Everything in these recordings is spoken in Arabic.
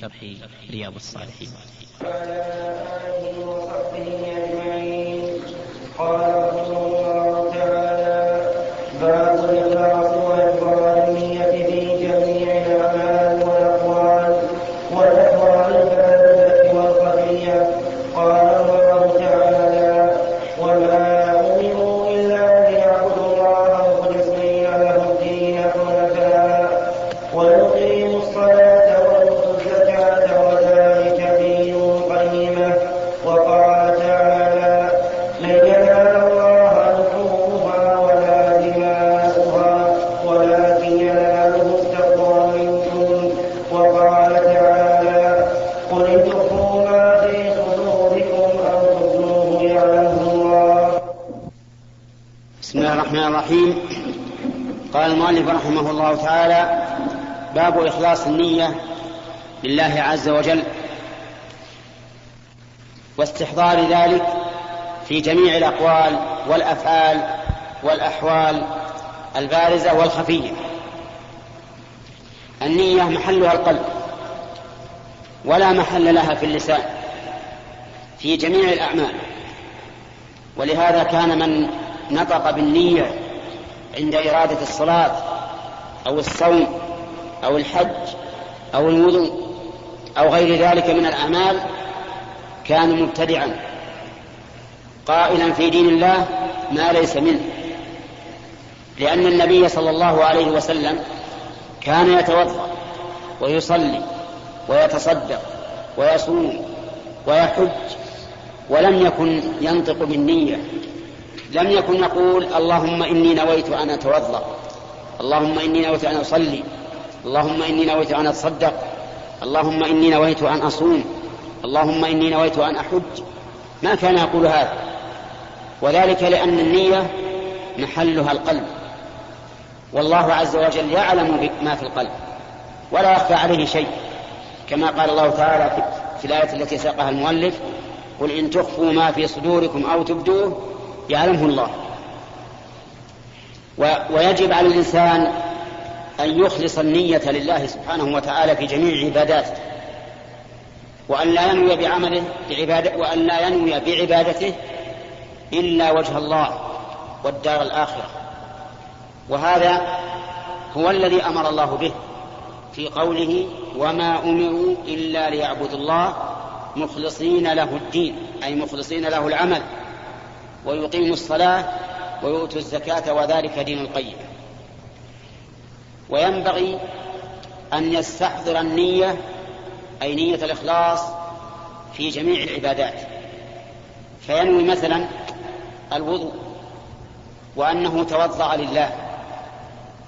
شرح رياض الصالحين. وعلى آله وصحبه أجمعين. قال تعالى باب إخلاص النية لله عز وجل واستحضار ذلك في جميع الأقوال والأفعال والأحوال البارزة والخفية. النية محلها القلب ولا محل لها في اللسان في جميع الأعمال. ولهذا كان من نطق بالنية عند إرادة الصلاة أو الصوم أو الحج أو الوضوء أو غير ذلك من الأعمال كان مبتدعا قائلا في دين الله ما ليس منه. لأن النبي صلى الله عليه وسلم كان يتوضأ ويصلي ويتصدق ويصوم ويحج ولم يكن ينطق بالنية. لم يكن يقول اللهم إني نويت أن أتوضأ. اللهم إني نويت أن أصلي. اللهم إني نويت أن أتصدق. اللهم إني نويت أن أصوم. اللهم إني نويت أن أحج. ما كان يقول هذا. وذلك لأن النية محلها القلب. والله عز وجل يعلم ما في القلب. ولا يخفى عليه شيء. كما قال الله تعالى في الآية التي ساقها المؤلف قل إن تخفوا ما في صدوركم أو تبدوه يعلمه الله. ويجب على الإنسان أن يخلص النية لله سبحانه وتعالى في جميع عباداته وأن لا ينوي بعمله بعبادة وأن لا ينوي بعبادته إلا وجه الله والدار الآخرة. وهذا هو الذي أمر الله به في قوله وما أمروا إلا ليعبدوا الله مخلصين له الدين أي مخلصين له العمل ويقيموا الصلاة ويؤتوا الزكاة وذلك دين القيم. وينبغي أن يستحضر النية أي نية الإخلاص في جميع العبادات. فينوي مثلا الوضوء وأنه توضأ لله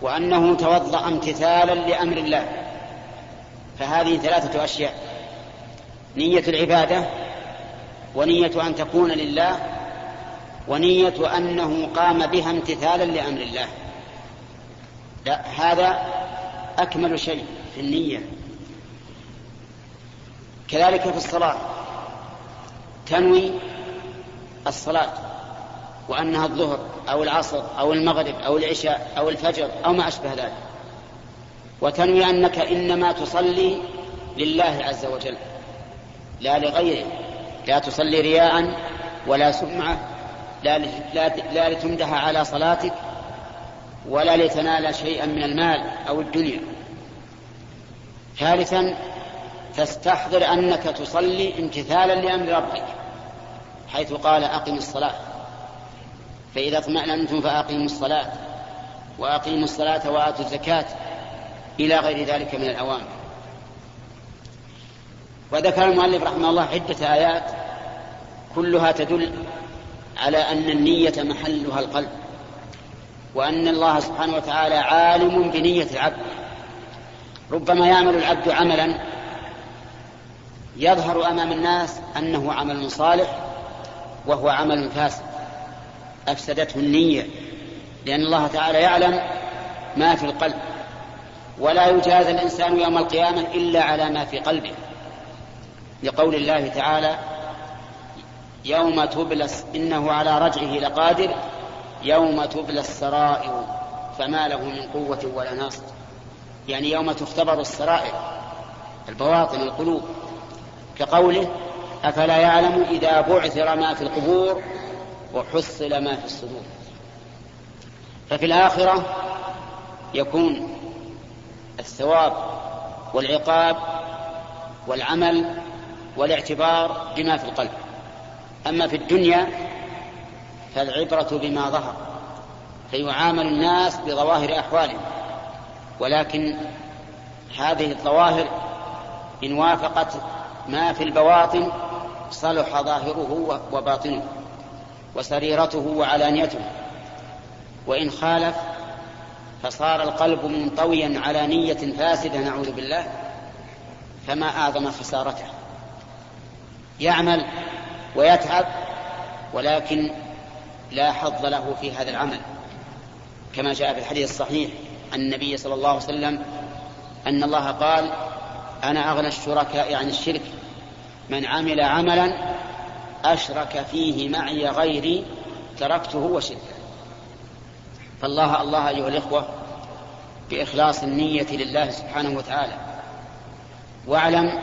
وأنه توضأ امتثالا لأمر الله. فهذه ثلاثة أشياء. نية العبادة ونية أن تكون لله ونية أنه قام بها امتثالا لأمر الله. لا هذا أكمل شيء في النية. كذلك في الصلاة. تنوي الصلاة وأنها الظهر أو العصر أو المغرب أو العشاء أو الفجر أو ما أشبه ذلك. وتنوي أنك إنما تصلي لله عز وجل لا لغيره. لا تصلي رياء ولا سمعة لا, لا, لتمدح على صلاتك ولا لتنال شيئا من المال أو الدنيا. ثالثا تستحضر أنك تصلي امتثالا لأمر ربك حيث قال أقم الصلاة. فإذا اطمأننتم فأقيموا الصلاة وأقيموا الصلاة وآتوا الزكاة إلى غير ذلك من الأوامر. وذكر المؤلف رحمه الله عدة آيات كلها تدل على أن النية محلها القلب وأن الله سبحانه وتعالى عالم بنية العبد. ربما يعمل العبد عملا يظهر أمام الناس أنه عمل صالح وهو عمل فاسد. أفسدته النية لأن الله تعالى يعلم ما في القلب ولا يجازى الإنسان يوم القيامة إلا على ما في قلبه. لقول الله تعالى يوم تبلس إنه على رجعه لقادر يوم تبلى السرائر فما له من قوة ولا ناصر يعني يوم تختبر السرائر البواطن القلوب. كقوله أفلا يعلم إذا بعثر ما في القبور وحصل ما في الصدور. ففي الآخرة يكون الثواب والعقاب والعمل والاعتبار بما في القلب. أما في الدنيا فالعبرة بما ظهر فيعامل الناس بظواهر أحوالهم ولكن هذه الظواهر إن وافقت ما في البواطن صلح ظاهره وباطنه وسريرته وعلانيته وإن خالف فصار القلب منطويا على نية فاسدة نعوذ بالله فما أعظم خسارته. يعمل ويتعب ولكن لا حظ له في هذا العمل. كما جاء في الحديث الصحيح عن النبي صلى الله عليه وسلم أن الله قال أنا أغنى الشركاء عن الشرك من عمل عملا أشرك فيه معي غيري تركته وشركه. فالله الله أيها الإخوة بإخلاص النية لله سبحانه وتعالى واعلم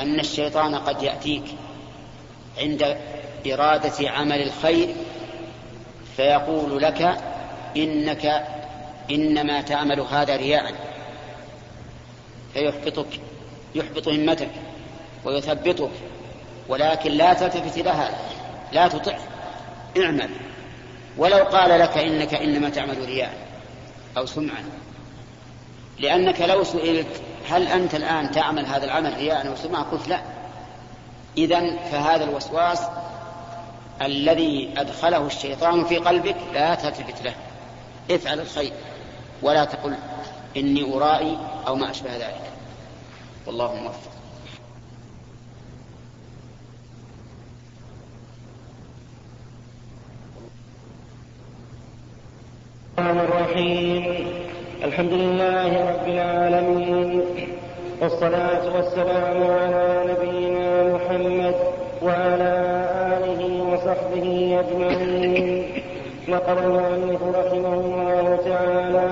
أن الشيطان قد يأتيك عند إرادة عمل الخير فيقول لك إنك إنما تعمل هذا رياء فيحبطك يحبط همتك ويثبطك ولكن لا تلتفت إلى هذا لا تطع اعمل. ولو قال لك إنك إنما تعمل رياء أو سمعا. لأنك لو سئلت هل أنت الآن تعمل هذا العمل رياء أو سمعا قلت لا. إذا فهذا الوسواس الذي أدخله الشيطان في قلبك لا تلتفت له. افعل الخير ولا تقل إني أرائي أو ما أشبه ذلك. والله موفق. الرحمن الرحيم. الحمد لله رب العالمين. والصلاة والسلام على نبينا محمد وعلى آله وصحبه أجمعين. نقل المؤلف رحمه الله تعالى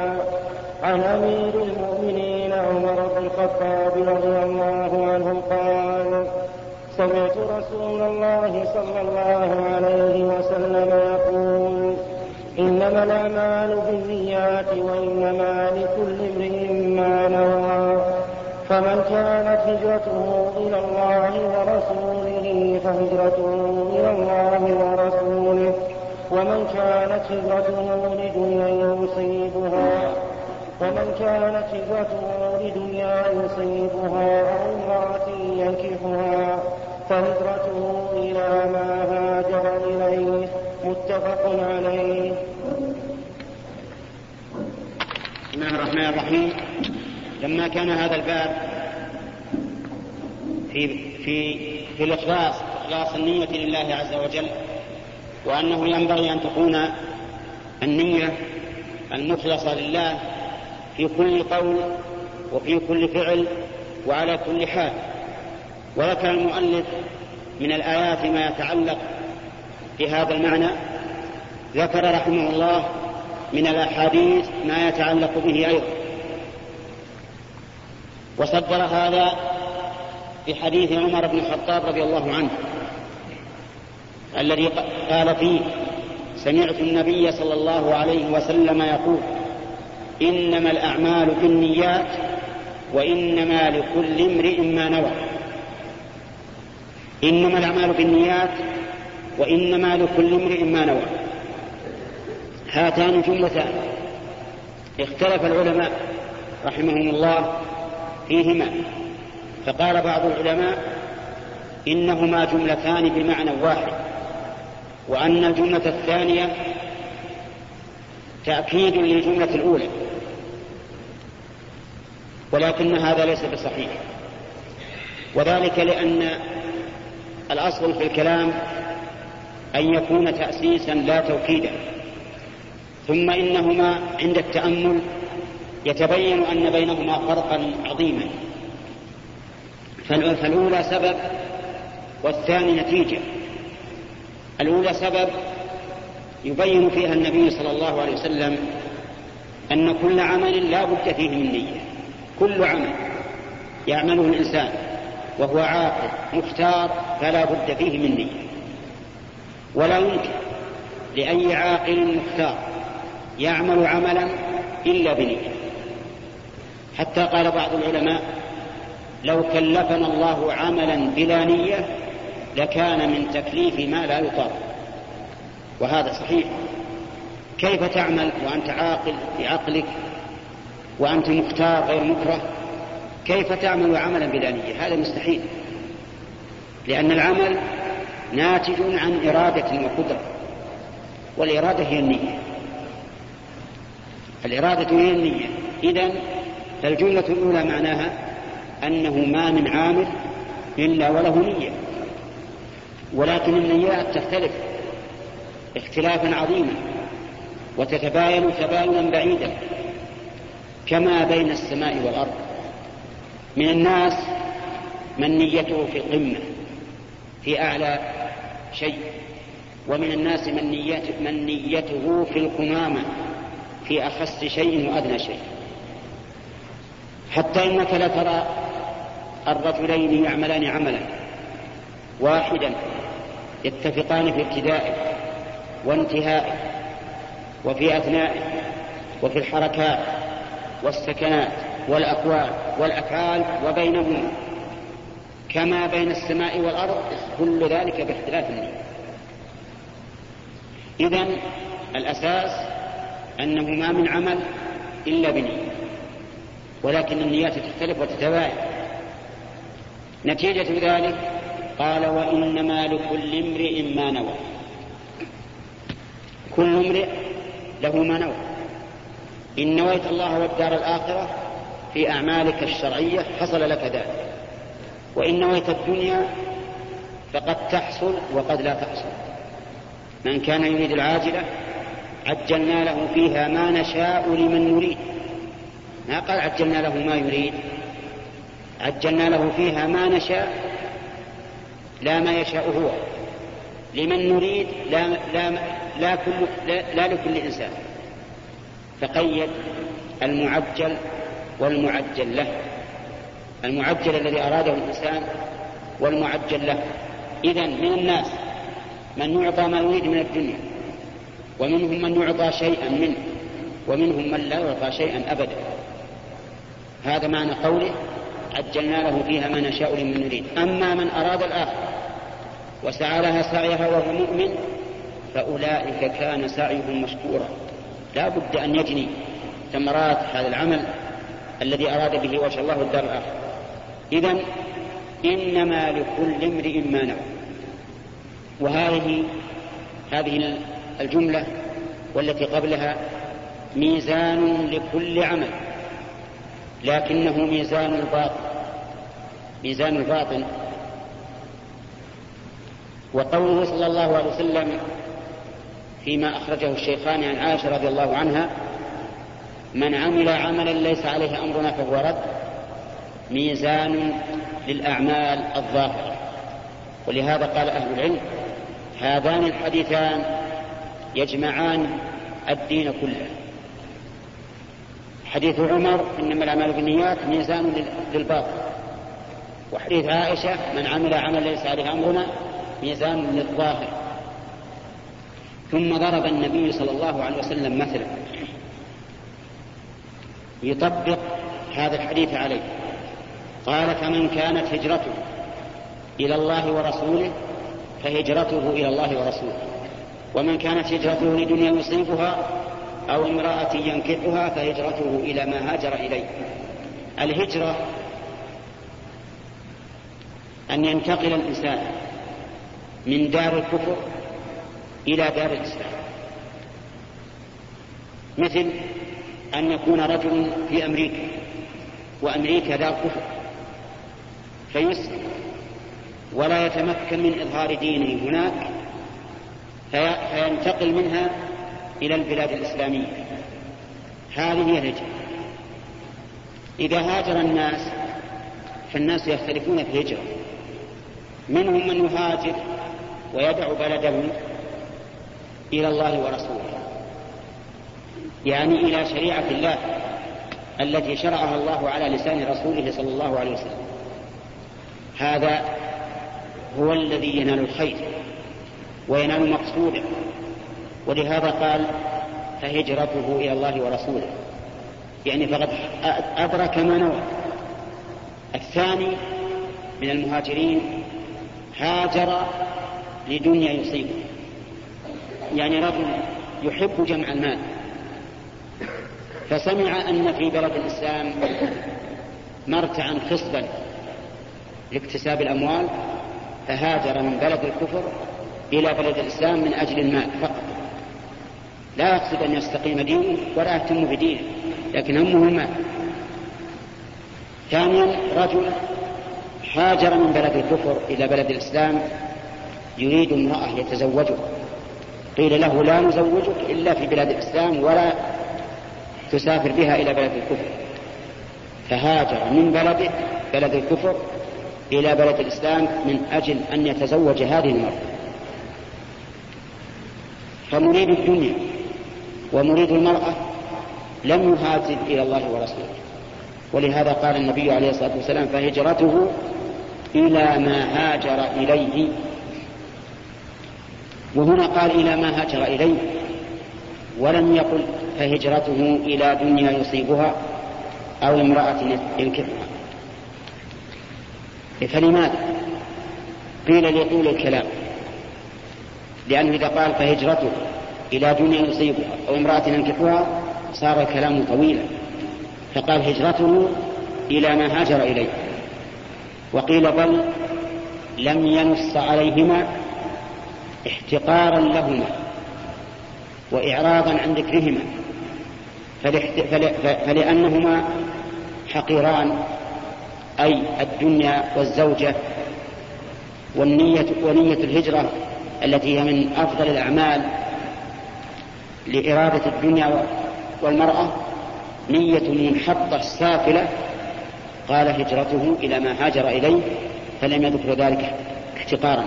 عن أمير المؤمنين عمر بن الخطاب رضي الله عنه قال سمعت رسول الله صلى الله عليه وسلم يقول إنما الأعمال بالنيات وإنما لكل امرئ ما نوى. فمن كانت هجرته إلى الله ورسوله فهجرته إلى الله ورسوله. ومن كانت هجرته لدنيا يصيبها ومن كانت هجرته لدنيا يصيبها أو امرأة ينكحها فهجرته إلى ما هاجر إليه. متفق عليه. بسم الله الرحمن الرحيم. لما كان هذا الباب في في في الإخلاص إخلاص النية لله عز وجل وأنه ينبغي أن تكون النية المخلصة لله في كل قول وفي كل فعل وعلى كل حال. وذكر المؤلف من الآيات ما يتعلق بهذا المعنى ذكر رحمه الله من الأحاديث ما يتعلق به أيضا. وصدر هذا بحديث عمر بن الخطاب رضي الله عنه الذي قال فيه سمعت النبي صلى الله عليه وسلم يقول إنما الأعمال بالنيات وإنما لكل امرئ ما نوى. إنما الأعمال بالنيات وإنما لكل امرئ ما نوى. هاتان جملتان. اختلف العلماء رحمهم الله فيهما. فقال بعض العلماء إنهما جملتان بمعنى واحد وأن الجملة الثانية تأكيد للجملة الأولى ولكن هذا ليس بصحيح. وذلك لأن الأصل في الكلام أن يكون تأسيسا لا توكيدا ثم إنهما عند التأمل يتبين أن بينهما فرقا عظيما. فالأولى سبب والثاني نتيجة. الأولى سبب يبين فيها النبي صلى الله عليه وسلم أن كل عمل لا بد فيه من نية. كل عمل يعمله الإنسان وهو عاقل مختار فلا بد فيه من نية. ولا يمكن لأي عاقل مختار يعمل عملا إلا بنية. حتى قال بعض العلماء لو كلفنا الله عملا بلا نية لكان من تكليف ما لا يطاق. وهذا صحيح. كيف تعمل وأنت عاقل بعقلك وأنت مختار غير مكره؟ كيف تعمل عملا بلا نية؟ هذا مستحيل. لأن العمل ناتج عن إرادة وقدرة والإرادة هي النية. الإرادة هي النية. إذا فالجملة الأولى معناها أنه ما من عامل إلا وله نية ولكن النيات تختلف اختلافا عظيما وتتباين تباينا بعيدا كما بين السماء والأرض. من الناس من نيته في القمة في أعلى شيء ومن الناس من نيته, من نيته في القمامة في أخس شيء وأدنى شيء. حتى إنك لترى الرجلين يعملان عملا واحدا يتفقان في ابتدائه وانتهائه وفي أثنائه وفي الحركات والسكنات والأقوال والأفعال وبينهما كما بين السماء والأرض كل ذلك باختلاف النية. إذا الأساس أنه ما من عمل إلا بنية. ولكن النيات تختلف وتتباين نتيجة ذلك قال وإنما لكل امرئ ما نوى. كل امرئ له ما نوى. إن نويت الله والدار الآخرة في أعمالك الشرعية حصل لك ذلك. وإن نويت الدنيا فقد تحصل وقد لا تحصل. من كان يريد العاجلة عجلنا له فيها ما نشاء لمن نريد. ما قال عجلنا له ما يريد. عجلنا له فيها ما نشاء لا ما يشاء هو. لمن نريد لا, لا, لا, كل لا, لا لكل إنسان. فقيد المعجل والمعجل له. المعجل الذي أراده الإنسان والمعجل له. إذا من الناس من يعطى ما يريد من الدنيا ومنهم من يعطى شيئا منه ومنهم من لا يعطى شيئا أبدا. هذا معنى قوله عجلنا له فيها ما نشاء لمن نريد. أما من أراد الآخرة وسعى لها سعيها وهو مؤمن فأولئك كان سعيهم مشكورا. لا بد أن يجني ثمرات هذا العمل الذي أراد به وجه الله الدار الآخرة. إذا إنما لكل امرئ ما نوى. وهذه هذه الجملة والتي قبلها ميزان لكل عمل. لكنه ميزان الباطن. ميزان الباطن. وقوله صلى الله عليه وسلم فيما أخرجه الشيخان عن عائشة رضي الله عنها من عمل عملا ليس عليه أمرنا فهو رد. ميزان للأعمال الظاهرة. ولهذا قال أهل العلم هذان الحديثان يجمعان الدين كله. حديث عمر إنما الأعمال بالنيات ميزان للباطل. وحديث عائشة من عمل عملا ليس عليه أمرنا ميزان للظاهر. ثم ضرب النبي صلى الله عليه وسلم مثلا يطبق هذا الحديث عليه. قال فمن كانت هجرته إلى الله ورسوله فهجرته إلى الله ورسوله. ومن كانت هجرته لدنيا يصيبها أو امرأة ينكحها فهجرته إلى ما هاجر إليه. الهجرة أن ينتقل الإنسان من دار الكفر إلى دار الإسلام. مثل أن يكون رجل في أمريكا وأمريكا دار كفر فيسلم ولا يتمكن من إظهار دينه هناك فينتقل منها إلى البلاد الإسلامية. هذه هي الهجرة. إذا هاجر الناس فالناس يختلفون في الهجرة. منهم من يهاجر ويدع بلده إلى الله ورسوله. يعني إلى شريعة الله التي شرعها الله على لسان رسوله صلى الله عليه وسلم. هذا هو الذي ينال الخير وينال مقصوده. ولهذا قال فهجرته إلى الله ورسوله. يعني فقد أدرك ما نوى. الثاني من المهاجرين هاجر لدنيا يصيبه يعني رجل يحب جمع المال. فسمع أن في بلد الإسلام مرتعا خصبا لاكتساب الأموال فهاجر من بلد الكفر إلى بلد الإسلام من أجل المال فقط. لا يقصد أن يستقيم دينه ولا يهتم بدينه لكن همه المال ثانيا رجل هاجر من بلد الكفر إلى بلد الإسلام يريد امرأة يتزوجها قيل له لا نزوجك إلا في بلاد الإسلام ولا تسافر بها إلى بلد الكفر. فهاجر من بلده بلد الكفر إلى بلد الإسلام من أجل أن يتزوج هذه المرأة. فمريد الدنيا. ومريد المرأة لم يهاجر إلى الله ورسوله. ولهذا قال النبي عليه الصلاة والسلام فهجرته إلى ما هاجر إليه. وهنا قال إلى ما هاجر إليه ولم يقل فهجرته إلى دنيا يصيبها أو امرأة ينكحها. فلماذا؟ قيل لطول الكلام. لأنه إذا قال فهجرته إلى دنيا يصيبها أو امرأة ينكحها صار الكلام طويلا. فقال هجرته إلى ما هاجر إليه. وقيل بل لم ينص عليهما احتقارا لهما وإعراضا عن ذكرهما. فلأنهما حقيران أي الدنيا والزوجة والنية ونية الهجرة التي هي من أفضل الأعمال لإرادة الدنيا والمرأة نية منحطة سافلة قال هجرته إلى ما هاجر إليه فلم يذكر ذلك احتقارا.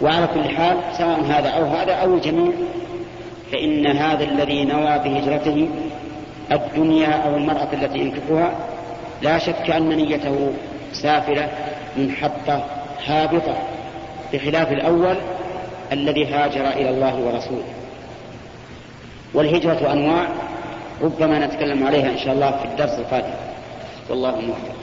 وعلى كل حال سواء هذا أو هذا أو الجميع فإن هذا الذي نوى بهجرته الدنيا أو المرأة التي ينكحها لا شك أن نيته سافلة منحطة هابطة. بخلاف الأول الذي هاجر إلى الله ورسوله. والهجرة أنواع ربما نتكلم عليها إن شاء الله في الدرس القادم. والله موفق.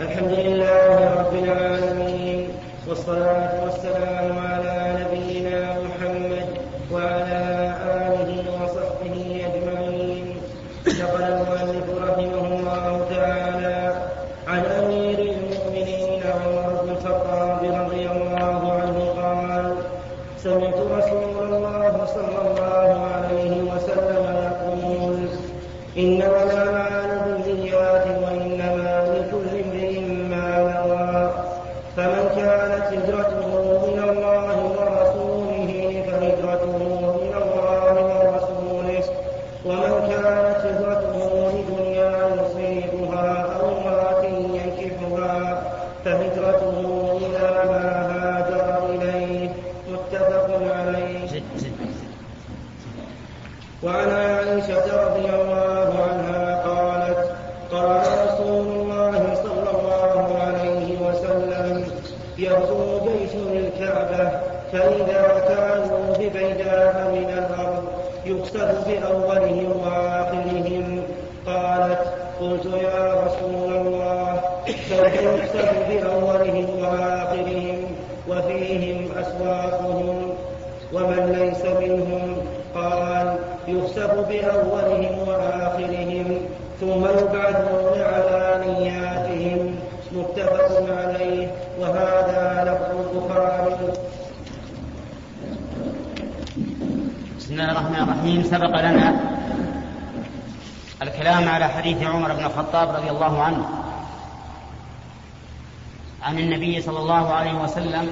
الحمد لله رب العالمين والصلاة والسلام على نبينا محمد وعلى وعن عائشة رضي الله عنها قالت قال رسول الله صلى الله عليه وسلم يغزو جيش الكعبة فإذا كانوا ببيداء من الأرض يقصد بأولهم وآخرهم. قالت قلت يا رسول الله كيف يقصد بأولهم وآخرهم وفيهم أسواقهم ومن ليس منهم؟ قال يخسف بأولهم وآخرهم ثم يبعثون على نياتهم. متفق عليه. وهذا لفظ البخاري. بسم الله الرحمن الرحيم. سبق لنا الكلام على حديث عمر بن الخطاب رضي الله عنه. عن النبي صلى الله عليه وسلم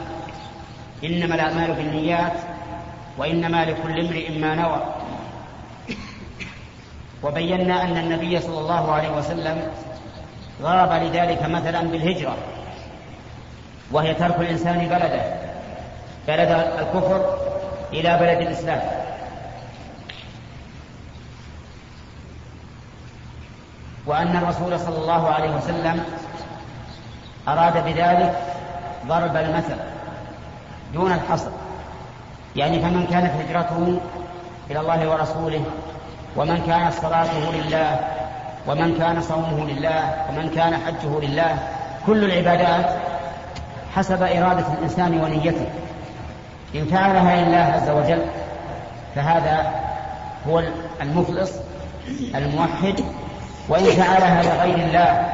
إنما الأعمال بالنيات وإنما لكل امرئ ما نوى. وبينا أن النبي صلى الله عليه وسلم ضرب لذلك مثلا بالهجرة وهي ترك الإنسان بلده بلد الكفر إلى بلد الإسلام. وأن الرسول صلى الله عليه وسلم أراد بذلك ضرب المثل دون الحصر. يعني فمن كانت هجرته إلى الله ورسوله ومن كانت صلاته لله ومن كان صومه لله ومن كان حجه لله كل العبادات حسب إرادة الإنسان ونيته. إن فعلها لله عز وجل فهذا هو المخلص الموحد. وإن فعلها لغير الله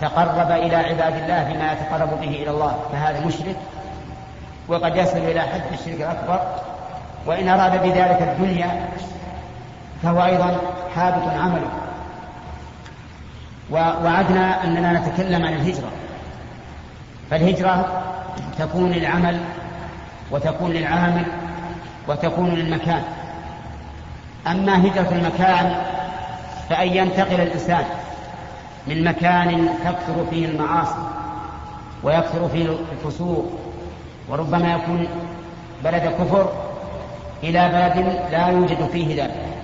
تقرب إلى عباد الله بما يتقرب به إلى الله فهذا مشرك. وقد يصل إلى حد الشرك الأكبر. وإن أراد بذلك الدنيا فهو أيضا حابط عمله. ووعدنا أننا نتكلم عن الهجرة. فالهجرة تكون للعمل وتكون للعامل وتكون للمكان. أما هجرة المكان فأن ينتقل الإنسان من مكان تكثر فيه المعاصي ويكثر فيه الفسوق وربما يكون بلد كفر إلى بلد لا يوجد فيه ذلك.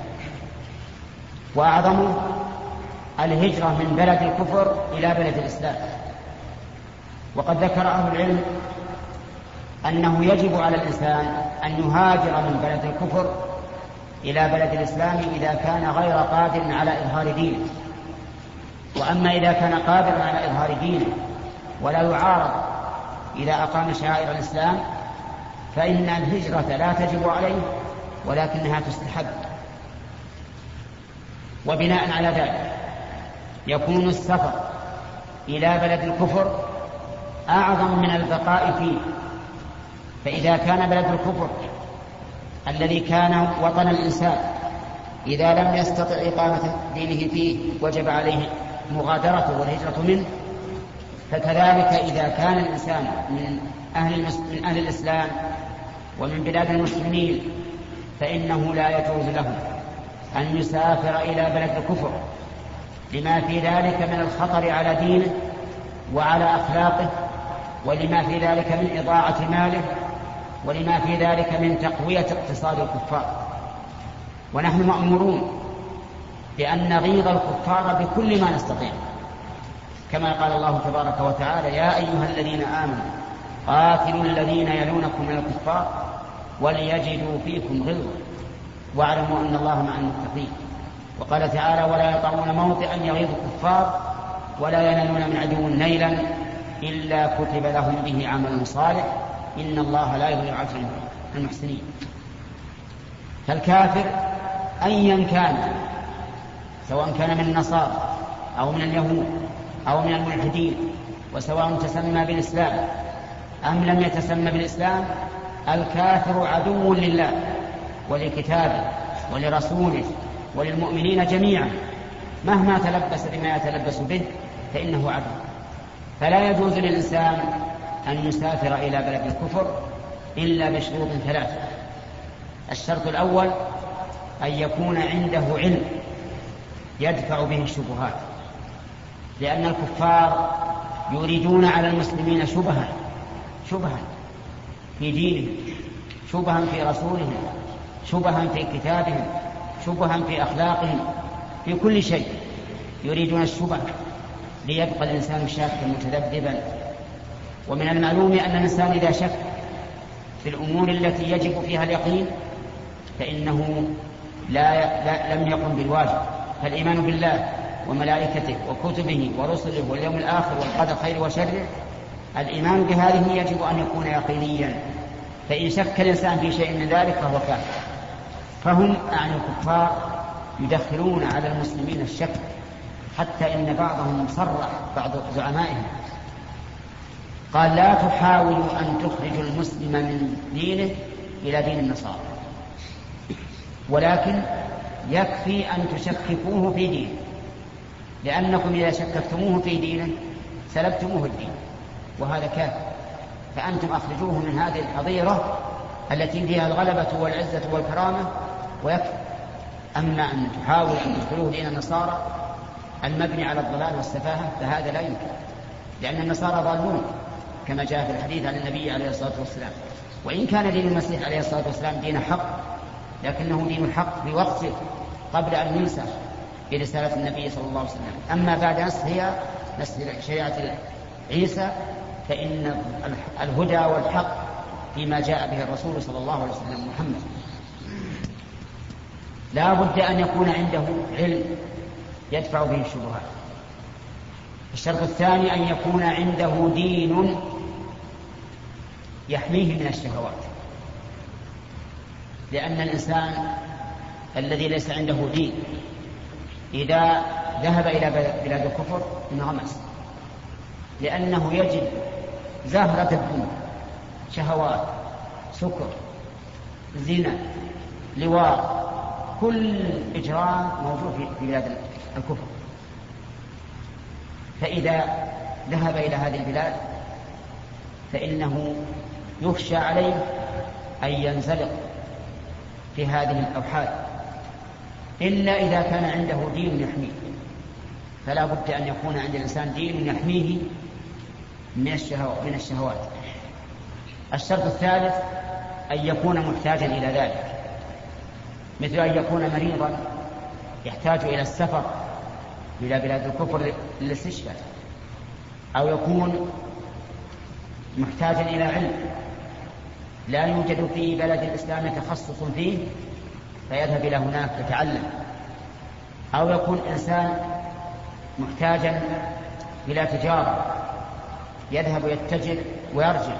وأعظمه الهجرة من بلد الكفر إلى بلد الإسلام. وقد ذكر أهل العلم أنه يجب على الإنسان أن يهاجر من بلد الكفر إلى بلد الإسلام إذا كان غير قادر على إظهار دينه. وأما إذا كان قادرا على إظهار دينه ولا يعارض إذا أقام شعائر الإسلام فإن الهجرة لا تجب عليه ولكنها تستحب. وبناء على ذلك يكون السفر إلى بلد الكفر أعظم من البقاء فيه. فإذا كان بلد الكفر الذي كان وطن الإنسان إذا لم يستطع إقامة دينه فيه وجب عليه مغادرته والهجرة منه فكذلك إذا كان الإنسان من أهل, من أهل الإسلام ومن بلاد المسلمين فإنه لا يجوز له أن يسافر إلى بلد الكفر. لما في ذلك من الخطر على دينه وعلى أخلاقه ولما في ذلك من إضاعة ماله ولما في ذلك من تقوية اقتصاد الكفار. ونحن مأمورون بأن نغيظ الكفار بكل ما نستطيع. كما قال الله تبارك وتعالى يا أيها الذين آمنوا قاتلوا الذين يلونكم من الكفار وليجدوا فيكم غلظة. واعلموا أن الله مع المتقين. وقال تعالى ولا يطعون موطئا يغيظ الكفار ولا ينالون من عدو نيلا إلا كتب لهم به عمل صالح. إن الله لا يضيع أجر المحسنين. فالكافر أيا كان سواء كان من النصارى أو من اليهود أو من الملحدين وسواء تسمى بالإسلام أم لم يتسمى بالإسلام الكافر عدو لله. ولكتابه ولرسوله وللمؤمنين جميعا. مهما تلبس بما يتلبس به فإنه عدو فلا يجوز للإنسان أن يسافر إلى بلد الكفر إلا بشروط ثلاثة. الشرط الأول أن يكون عنده علم يدفع به الشبهات. لأن الكفار يريدون على المسلمين شبها شبها في دينهم شبها في رسولهم. شبها في كتابهم شبها في أخلاقهم في كل شيء يريدون الشبه ليبقى الإنسان شاكا متذبذبا. ومن المعلوم أن الإنسان إذا شك في الأمور التي يجب فيها اليقين فإنه لا, لا لم يقم بالواجب. فالإيمان بالله وملائكته وكتبه ورسله واليوم الآخر والقدر خير وشره الإيمان بهذه يجب أن يكون يقينيا. فإن شك الإنسان في شيء من ذلك فهو كافر. فهم يعني الكفار يدخلون على المسلمين الشك حتى إن بعضهم صرح بعض زعمائهم. قال لا تحاولوا أن تخرجوا المسلم من دينه إلى دين النصارى ولكن يكفي أن تشككوه في دينه لأنكم إذا شككتموه في دينه سلبتموه الدين وهذا كافر. فأنتم أخرجوه من هذه الحظيرة التي فيها الغلبة والعزة والكرامة ويكفي أما أن تحاول أن تدخلوه دين النصارى المبني على الضلال والسفاهة فهذا لا يمكن لأن النصارى ضالون كما جاء في الحديث عن النبي عليه الصلاة والسلام. وإن كان دين المسيح عليه الصلاة والسلام دين حق لكنه دين الحق في وقته قبل أن ينسى برسالة النبي صلى الله عليه وسلم. أما بعد نسخ هي نسخ شريعة عيسى فإن الهدى والحق فيما جاء به الرسول صلى الله عليه وسلم محمد. لا بد أن يكون عنده علم يدفع به الشبهات. الشرط الثاني أن يكون عنده دين يحميه من الشهوات. لأن الإنسان الذي ليس عنده دين إذا ذهب إلى بلاد الكفر انغمس. لأنه يجد زهرة الدنيا شهوات سكر زنا لواء كل إجرام موجود في بلاد الكفر. فإذا ذهب إلى هذه البلاد فإنه يخشى عليه أن ينزلق في هذه الأوحاد إلا إذا كان عنده دين يحميه. فلا بد أن يكون عند الإنسان دين يحميه من الشهوات, من الشهوات. الشرط الثالث أن يكون محتاجا إلى ذلك. مثل أن يكون مريضا يحتاج إلى السفر إلى بلاد الكفر للاستشفاء أو يكون محتاجا إلى علم لا يوجد في بلد الإسلام تخصص فيه فيذهب إلى هناك يتعلم. أو يكون إنسان محتاجا إلى تجارة يذهب يتجر ويرجع.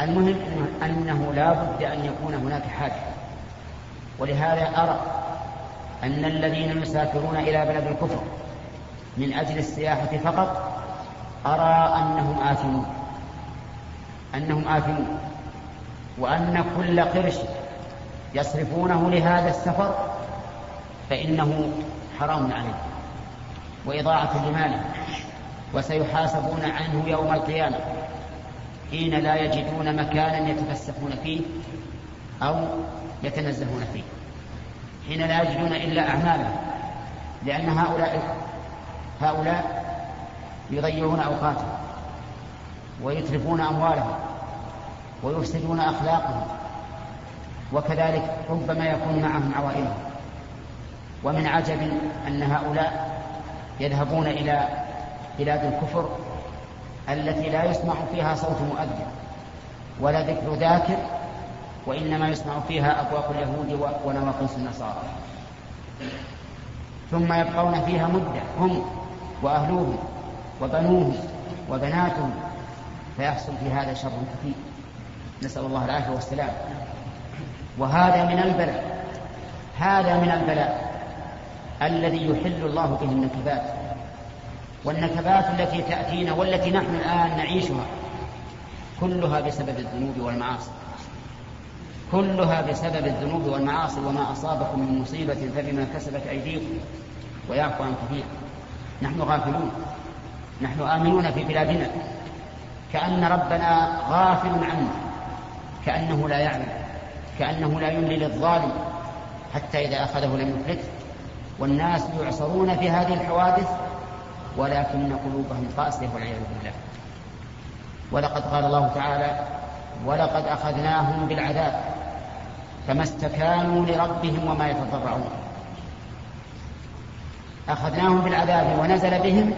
المهم أنه لا بد أن يكون هناك حاجة. ولهذا أرى أن الذين يسافرون إلى بلد الكفر من أجل السياحة فقط أرى أنهم آثمون أنهم آثمون وأن كل قرش يصرفونه لهذا السفر فإنه حرام عليه وإضاعة لماله وسيحاسبون عنه يوم القيامة حين لا يجدون مكانا يتفسحون فيه أو يتنزهون فيه. حين لا يجدون إلا أعمالهم لأن هؤلاء هؤلاء يضيعون أوقاتهم ويتلفون أموالهم ويفسدون أخلاقهم وكذلك ربما يكون معهم عوائلهم. ومن عجب أن هؤلاء يذهبون إلى بلاد الكفر التي لا يسمع فيها صوت مؤذن ولا ذكر ذاكر وإنما يسمع فيها أبواق اليهود ونواقص النصارى. ثم يبقون فيها مدة هم وأهلوهم وبنوهم وبناتهم فيحصل في هذا شر كثير. نسأل الله العافية والسلام. وهذا من البلاء هذا من البلاء الذي يحل الله به النكبات. والنكبات التي تأتينا والتي نحن الآن نعيشها كلها بسبب الذنوب والمعاصي. كلها بسبب الذنوب والمعاصي وما أصابكم من مصيبة فبما كسبت أيديكم. ويعفو عن كثير. نحن غافلون. نحن آمنون في بلادنا. كأن ربنا غافل عنا. كأنه لا يعلم. كأنه لا يملي للظالم. حتى إذا أخذه لم يفلته. والناس يعصرون في هذه الحوادث ولكن قلوبهم قاسية والعياذ بالله. ولقد قال الله تعالى ولقد أخذناهم بالعذاب. فما استكانوا لربهم وما يتضرعون. أخذناهم بالعذاب ونزل بهم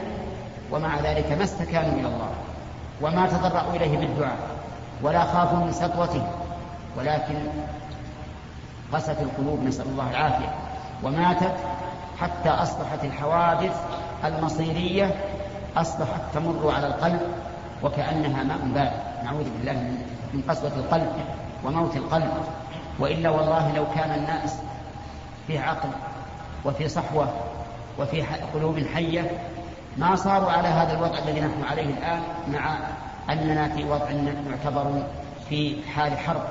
ومع ذلك ما استكانوا إلى الله وما تضرعوا إليه بالدعاء ولا خافوا من سطوته ولكن قست القلوب نسأل الله العافية وماتت حتى أصبحت الحوادث المصيرية أصبحت تمر على القلب وكأنها ماء بارد. نعوذ بالله من قسوة القلب وموت القلب. وإلا والله لو كان الناس في عقل وفي صحوة وفي قلوب حية ما صاروا على هذا الوضع الذي نحن عليه الآن مع أننا في وضع يعتبر في حال حرب.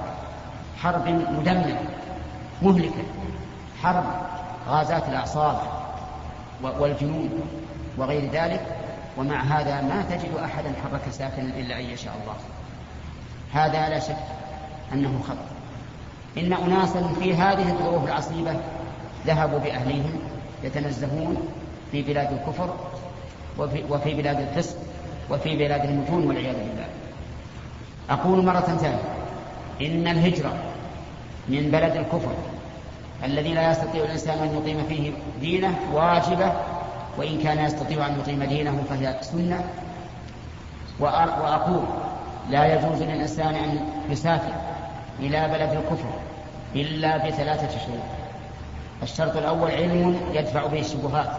حرب مدمرة مهلكة. حرب غازات الأعصاب والجنود وغير ذلك. ومع هذا ما تجد أحدا حرك ساكنا إلا أن يشاء الله. هذا لا شك أنه خطأ. إن أناسا في هذه الظروف العصيبة ذهبوا بأهليهم يتنزهون في بلاد الكفر وفي, وفي بلاد الفسق وفي بلاد المجون والعياذ بالله. أقول مرة ثانية. إن الهجرة من بلد الكفر الذي لا يستطيع الإنسان أن يقيم فيه دينه واجبة وإن كان يستطيع أن يقيم دينه فهي سنة. وأقول لا يجوز للإنسان أن يسافر إلى بلد الكفر إلا بثلاثة شروط. الشرط الأول علم يدفع به الشبهات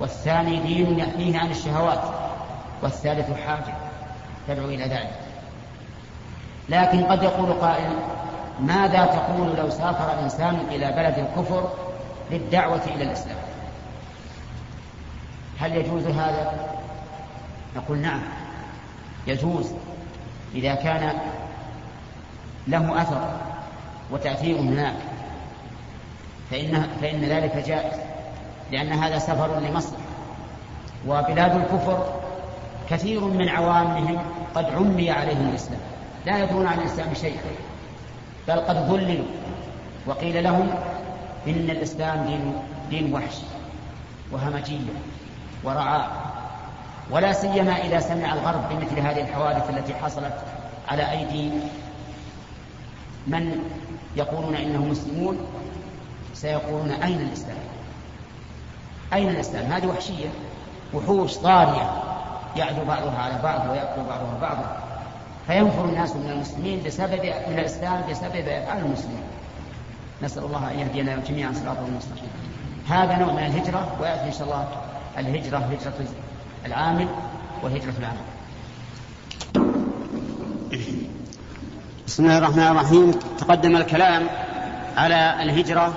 والثاني دين يحميه عن الشهوات والثالث حاجة تدعو إلى ذلك. لكن قد يقول قائل ماذا تقول لو سافر إنسان إلى بلد الكفر للدعوة إلى الإسلام؟ هل يجوز هذا؟ نقول نعم يجوز. إذا كان له أثر وتأثير هناك. فإن, فإن ذلك جائز لأن هذا سفر لمصلحة وبلاد الكفر كثير من عوامهم قد عمي عليهم الإسلام. لا يدرون عن الإسلام شيئا بل قد ذللوا وقيل لهم إن الإسلام دين, دين وحش وهمجية ورعاء ولا سيما إذا سمع الغرب بمثل هذه الحوادث التي حصلت على أيدي من يقولون إنهم مسلمون سيقولون أين الإسلام؟ أين الإسلام؟ هذه وحشية وحوش طارية يعدو بعضها على بعض ويأكل بعضها بعضا فينفر الناس من المسلمين بسبب من الإسلام بسبب أفعال المسلمين. نسأل الله أن يهدينا جميعا صراطه المستقيم هذا نوع من الهجرة ويأتي إن شاء الله الهجرة هجرة العامل وهجرة العامل. بسم الله الرحمن الرحيم. تقدم الكلام على الهجرة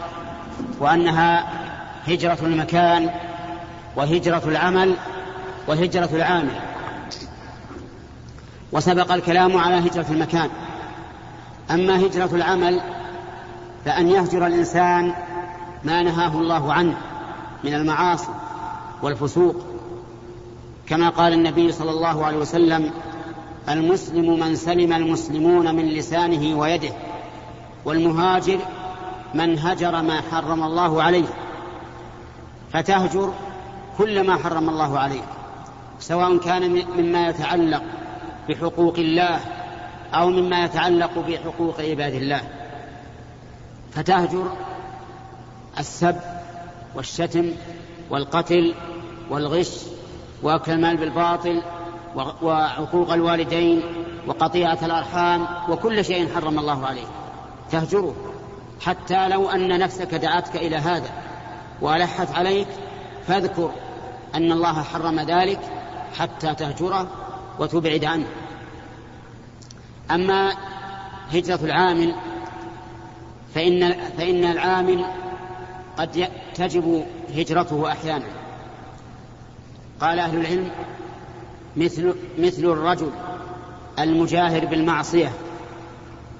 وأنها هجرة المكان وهجرة العمل وهجرة العامل. وسبق الكلام على هجرة المكان. أما هجرة العمل فأن يهجر الإنسان ما نهاه الله عنه من المعاصي والفسوق كما قال النبي صلى الله عليه وسلم المسلم من سلم المسلمون من لسانه ويده والمهاجر من هجر ما حرم الله عليه فتهجر كل ما حرم الله عليه سواء كان مما يتعلق بحقوق الله أو مما يتعلق بحقوق عباد الله. فتهجر السب والشتم والقتل والغش وأكل المال بالباطل وعقوق الوالدين وقطيعة الأرحام وكل شيء حرم الله عليه تهجره. حتى لو أن نفسك دعتك إلى هذا والحت عليك فاذكر أن الله حرم ذلك حتى تهجره وتبعد عنه. أما هجرة العامل فإن فإن العامل قد تجب هجرته أحيانا. قال أهل العلم مثل مثل الرجل المجاهر بالمعصية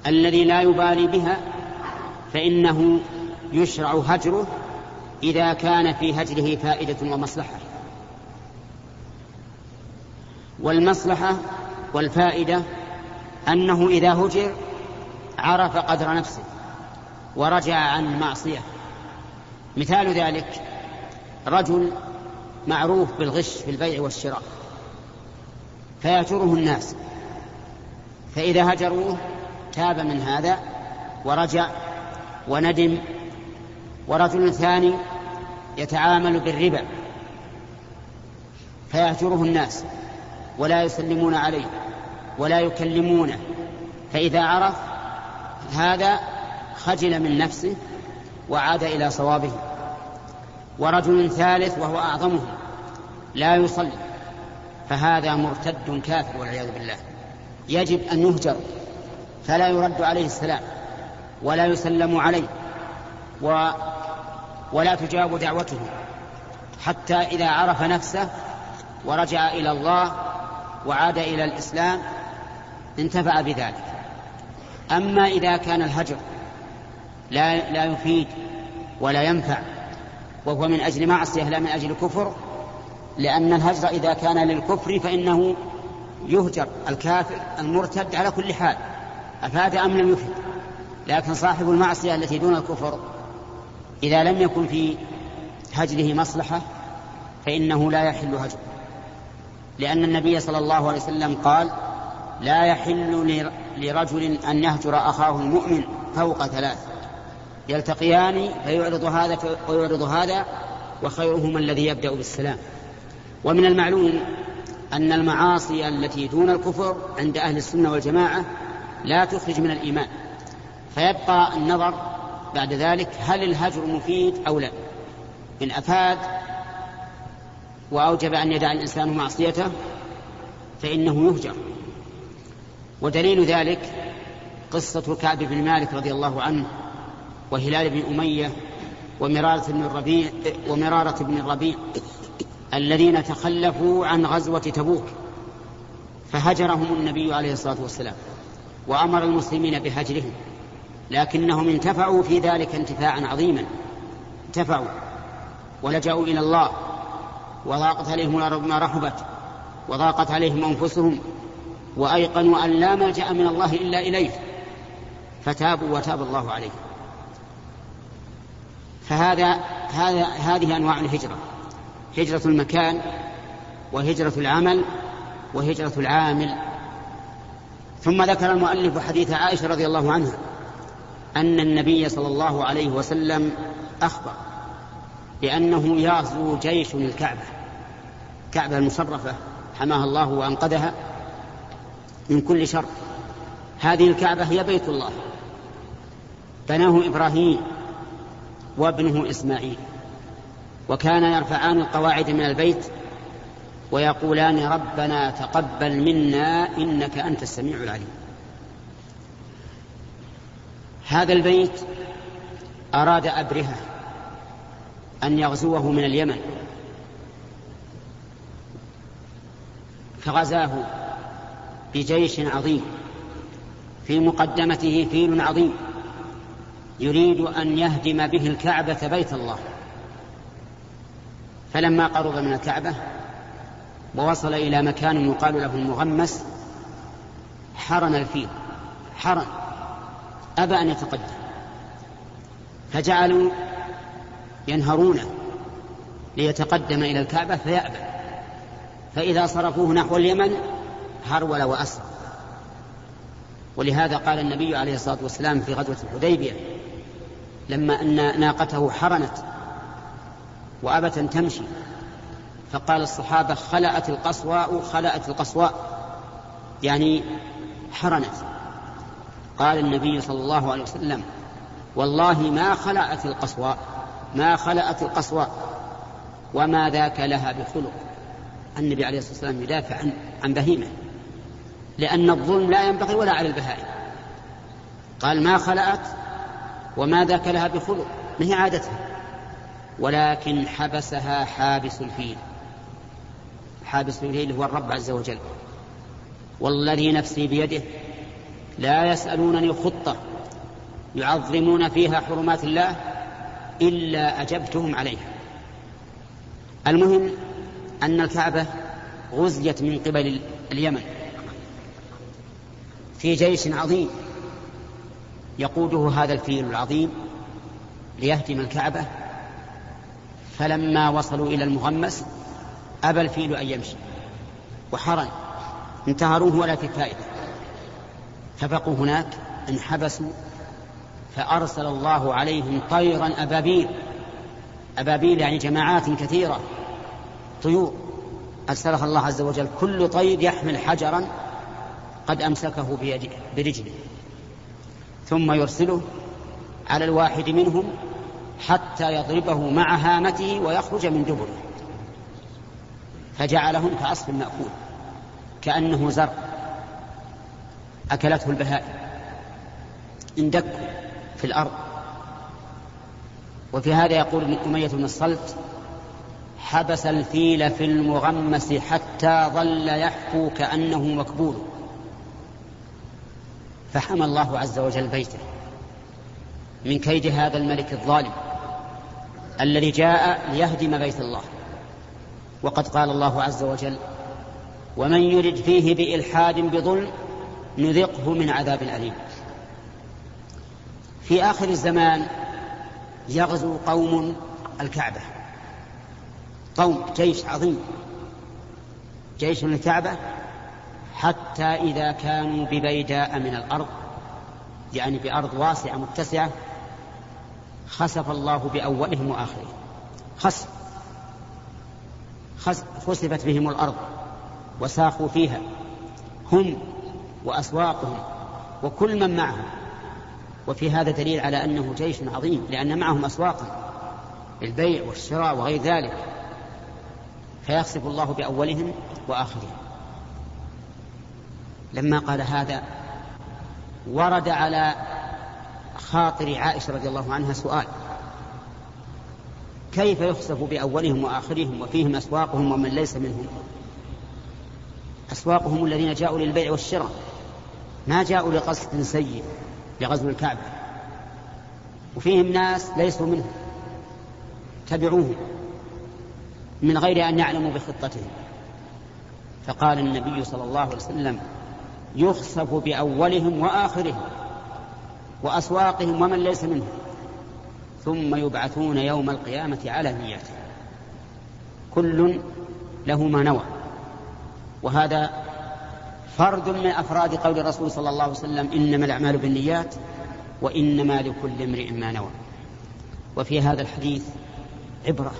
الذي لا يبالي بها فإنه يشرع هجره إذا كان في هجره فائدة ومصلحة. والمصلحة والفائدة أنه إذا هجر عرف قدر نفسه ورجع عن المعصيه مثال ذلك رجل معروف بالغش في البيع والشراء. فيهجره الناس. فإذا هجروه تاب من هذا ورجع وندم ورجل ثاني يتعامل بالربا. فيهجره الناس ولا يسلمون عليه ولا يكلمونه. فإذا عرف هذا خجل من نفسه وعاد إلى صوابه. ورجل ثالث وهو أعظمه لا يصلي. فهذا مرتد كافر والعياذ بالله. يجب أن يهجر فلا يرد عليه السلام ولا يسلم عليه و ولا تجاب دعوته حتى إذا عرف نفسه ورجع إلى الله وعاد إلى الإسلام انتفع بذلك. أما إذا كان الهجر لا لا يفيد ولا ينفع وهو من أجل معصية لا من أجل كفر لأن الهجر إذا كان للكفر فإنه يهجر الكافر المرتد على كل حال أفاد أم لم يفد؟ لكن صاحب المعصية التي دون الكفر إذا لم يكن في هجره مصلحة فإنه لا يحل هجره. لأن النبي صلى الله عليه وسلم قال لا يحل لرجل أن يهجر أخاه المؤمن فوق ثلاث. يلتقيان فيعرض هذا ويعرض هذا وخيرهما الذي يبدأ بالسلام. ومن المعلوم أن المعاصي التي دون الكفر عند أهل السنة والجماعة لا تخرج من الإيمان فيبقى النظر بعد ذلك هل الهجر مفيد أو لا. إن أفاد وأوجب أن يدع الإنسان معصيته فإنه يهجر. ودليل ذلك قصة كعب بن مالك رضي الله عنه وهلال بن أمية ومرارة بن الربيع ومرارة بن الربيع. الذين تخلفوا عن غزوة تبوك فهجرهم النبي عليه الصلاة والسلام وأمر المسلمين بهجرهم لكنهم انتفعوا في ذلك انتفاعا عظيما انتفعوا ولجأوا إلى الله وضاقت عليهم الأرض ما رحبت وضاقت عليهم أنفسهم وأيقنوا أن لا ملجأ من الله إلا إليه فتابوا وتاب الله عليهم. فهذا هذا هذه أنواع الهجرة. هجرة المكان وهجرة العمل وهجرة العامل. ثم ذكر المؤلف حديث عائشة رضي الله عنها أن النبي صلى الله عليه وسلم أخبر بأنه يغزو جيش الكعبة الكعبة المشرفة حماها الله وأنقذها من كل شر. هذه الكعبة هي بيت الله بناه إبراهيم وابنه إسماعيل. وكان يرفعان القواعد من البيت ويقولان ربنا تقبل منا إنك أنت السميع العليم. هذا البيت أراد أبرهة أن يغزوه من اليمن. فغزاه بجيش عظيم في مقدمته فيل عظيم يريد أن يهدم به الكعبة بيت الله. فلما قرب من الكعبة ووصل إلى مكان يقال له المغمس حرن الفيل حرن أبى أن يتقدم. فجعلوا ينهرونه ليتقدم إلى الكعبة فيأبى. فإذا صرفوه نحو اليمن هرول وأسرع ولهذا قال النبي عليه الصلاة والسلام في غزوة الحديبية لما أن ناقته حرنت وأبت أن تمشي. فقال الصحابة خلأت القصواء خلأت القصواء. يعني حرنت قال النبي صلى الله عليه وسلم والله ما خلأت القصواء ما خلأت القصواء. وما ذاك لها بخلق. النبي عليه الصلاة والسلام يدافع عن, عن بهيمة. لأن الظلم لا ينبغي ولا على البهائم. قال ما خلأت وما ذاك لها بخلق. ما هي عادتها؟ ولكن حبسها حابس الفيل. حابس الفيل هو الرب عز وجل. والذي نفسي بيده لا يسألونني خطة يعظمون فيها حرمات الله إلا أجبتهم عليها. المهم أن الكعبة غزيت من قبل اليمن في جيش عظيم يقوده هذا الفيل العظيم ليهدم الكعبة فلما وصلوا إلى المغمس أبى الفيل أن يمشي. وحرن انتهروه ولا في فائدة. فبقوا هناك انحبسوا فأرسل الله عليهم طيرا أبابيل. أبابيل يعني جماعات كثيرة. طيور. أرسلها الله عز وجل. كل طير يحمل حجرا قد أمسكه برجله. ثم يرسله على الواحد منهم حتى يضربه مع هامته ويخرج من دبره. فجعلهم كعصف مأكول كأنه زرع أكلته البهائم. اندكوا في الأرض. وفي هذا يقول أمية بن الصلت حبس الفيل في المغمس حتى ظل يحفو كأنه مكبول. فحمى الله عز وجل بيته. من كيد هذا الملك الظالم. الذي جاء ليهدم بيت الله. وقد قال الله عز وجل ومن يرد فيه بإلحاد بظلم نذقه من عذاب أليم. في آخر الزمان يغزو قوم الكعبة. قوم جيش عظيم. جيش الكعبة حتى إذا كانوا ببيداء من الأرض يعني بأرض واسعة متسعة خسف الله بأولهم وآخرهم. خسف خسفت بهم الأرض وساقوا فيها. هم وأسواقهم وكل من معهم. وفي هذا دليل على أنه جيش عظيم لأن معهم أسواقا للبيع والشراء وغير ذلك. فيخسف الله بأولهم وآخرهم. لما قال هذا ورد على خاطر عائشة رضي الله عنها سؤال. كيف يخسف بأولهم وآخرهم وفيهم أسواقهم ومن ليس منهم؟ أسواقهم الذين جاءوا للبيع والشراء. ما جاءوا لقصد سيء لغزو الكعبة. وفيهم ناس ليسوا منهم. تبعوهم من غير أن يعلموا بخطتهم. فقال النبي صلى الله عليه وسلم يخسف بأولهم وآخرهم. وأسواقهم ومن ليس منهم. ثم يبعثون يوم القيامة على نياتهم كل له ما نوى. وهذا فرد من أفراد قول الرسول صلى الله عليه وسلم إنما الأعمال بالنيات وإنما لكل امرئ ما نوى. وفي هذا الحديث عبرة.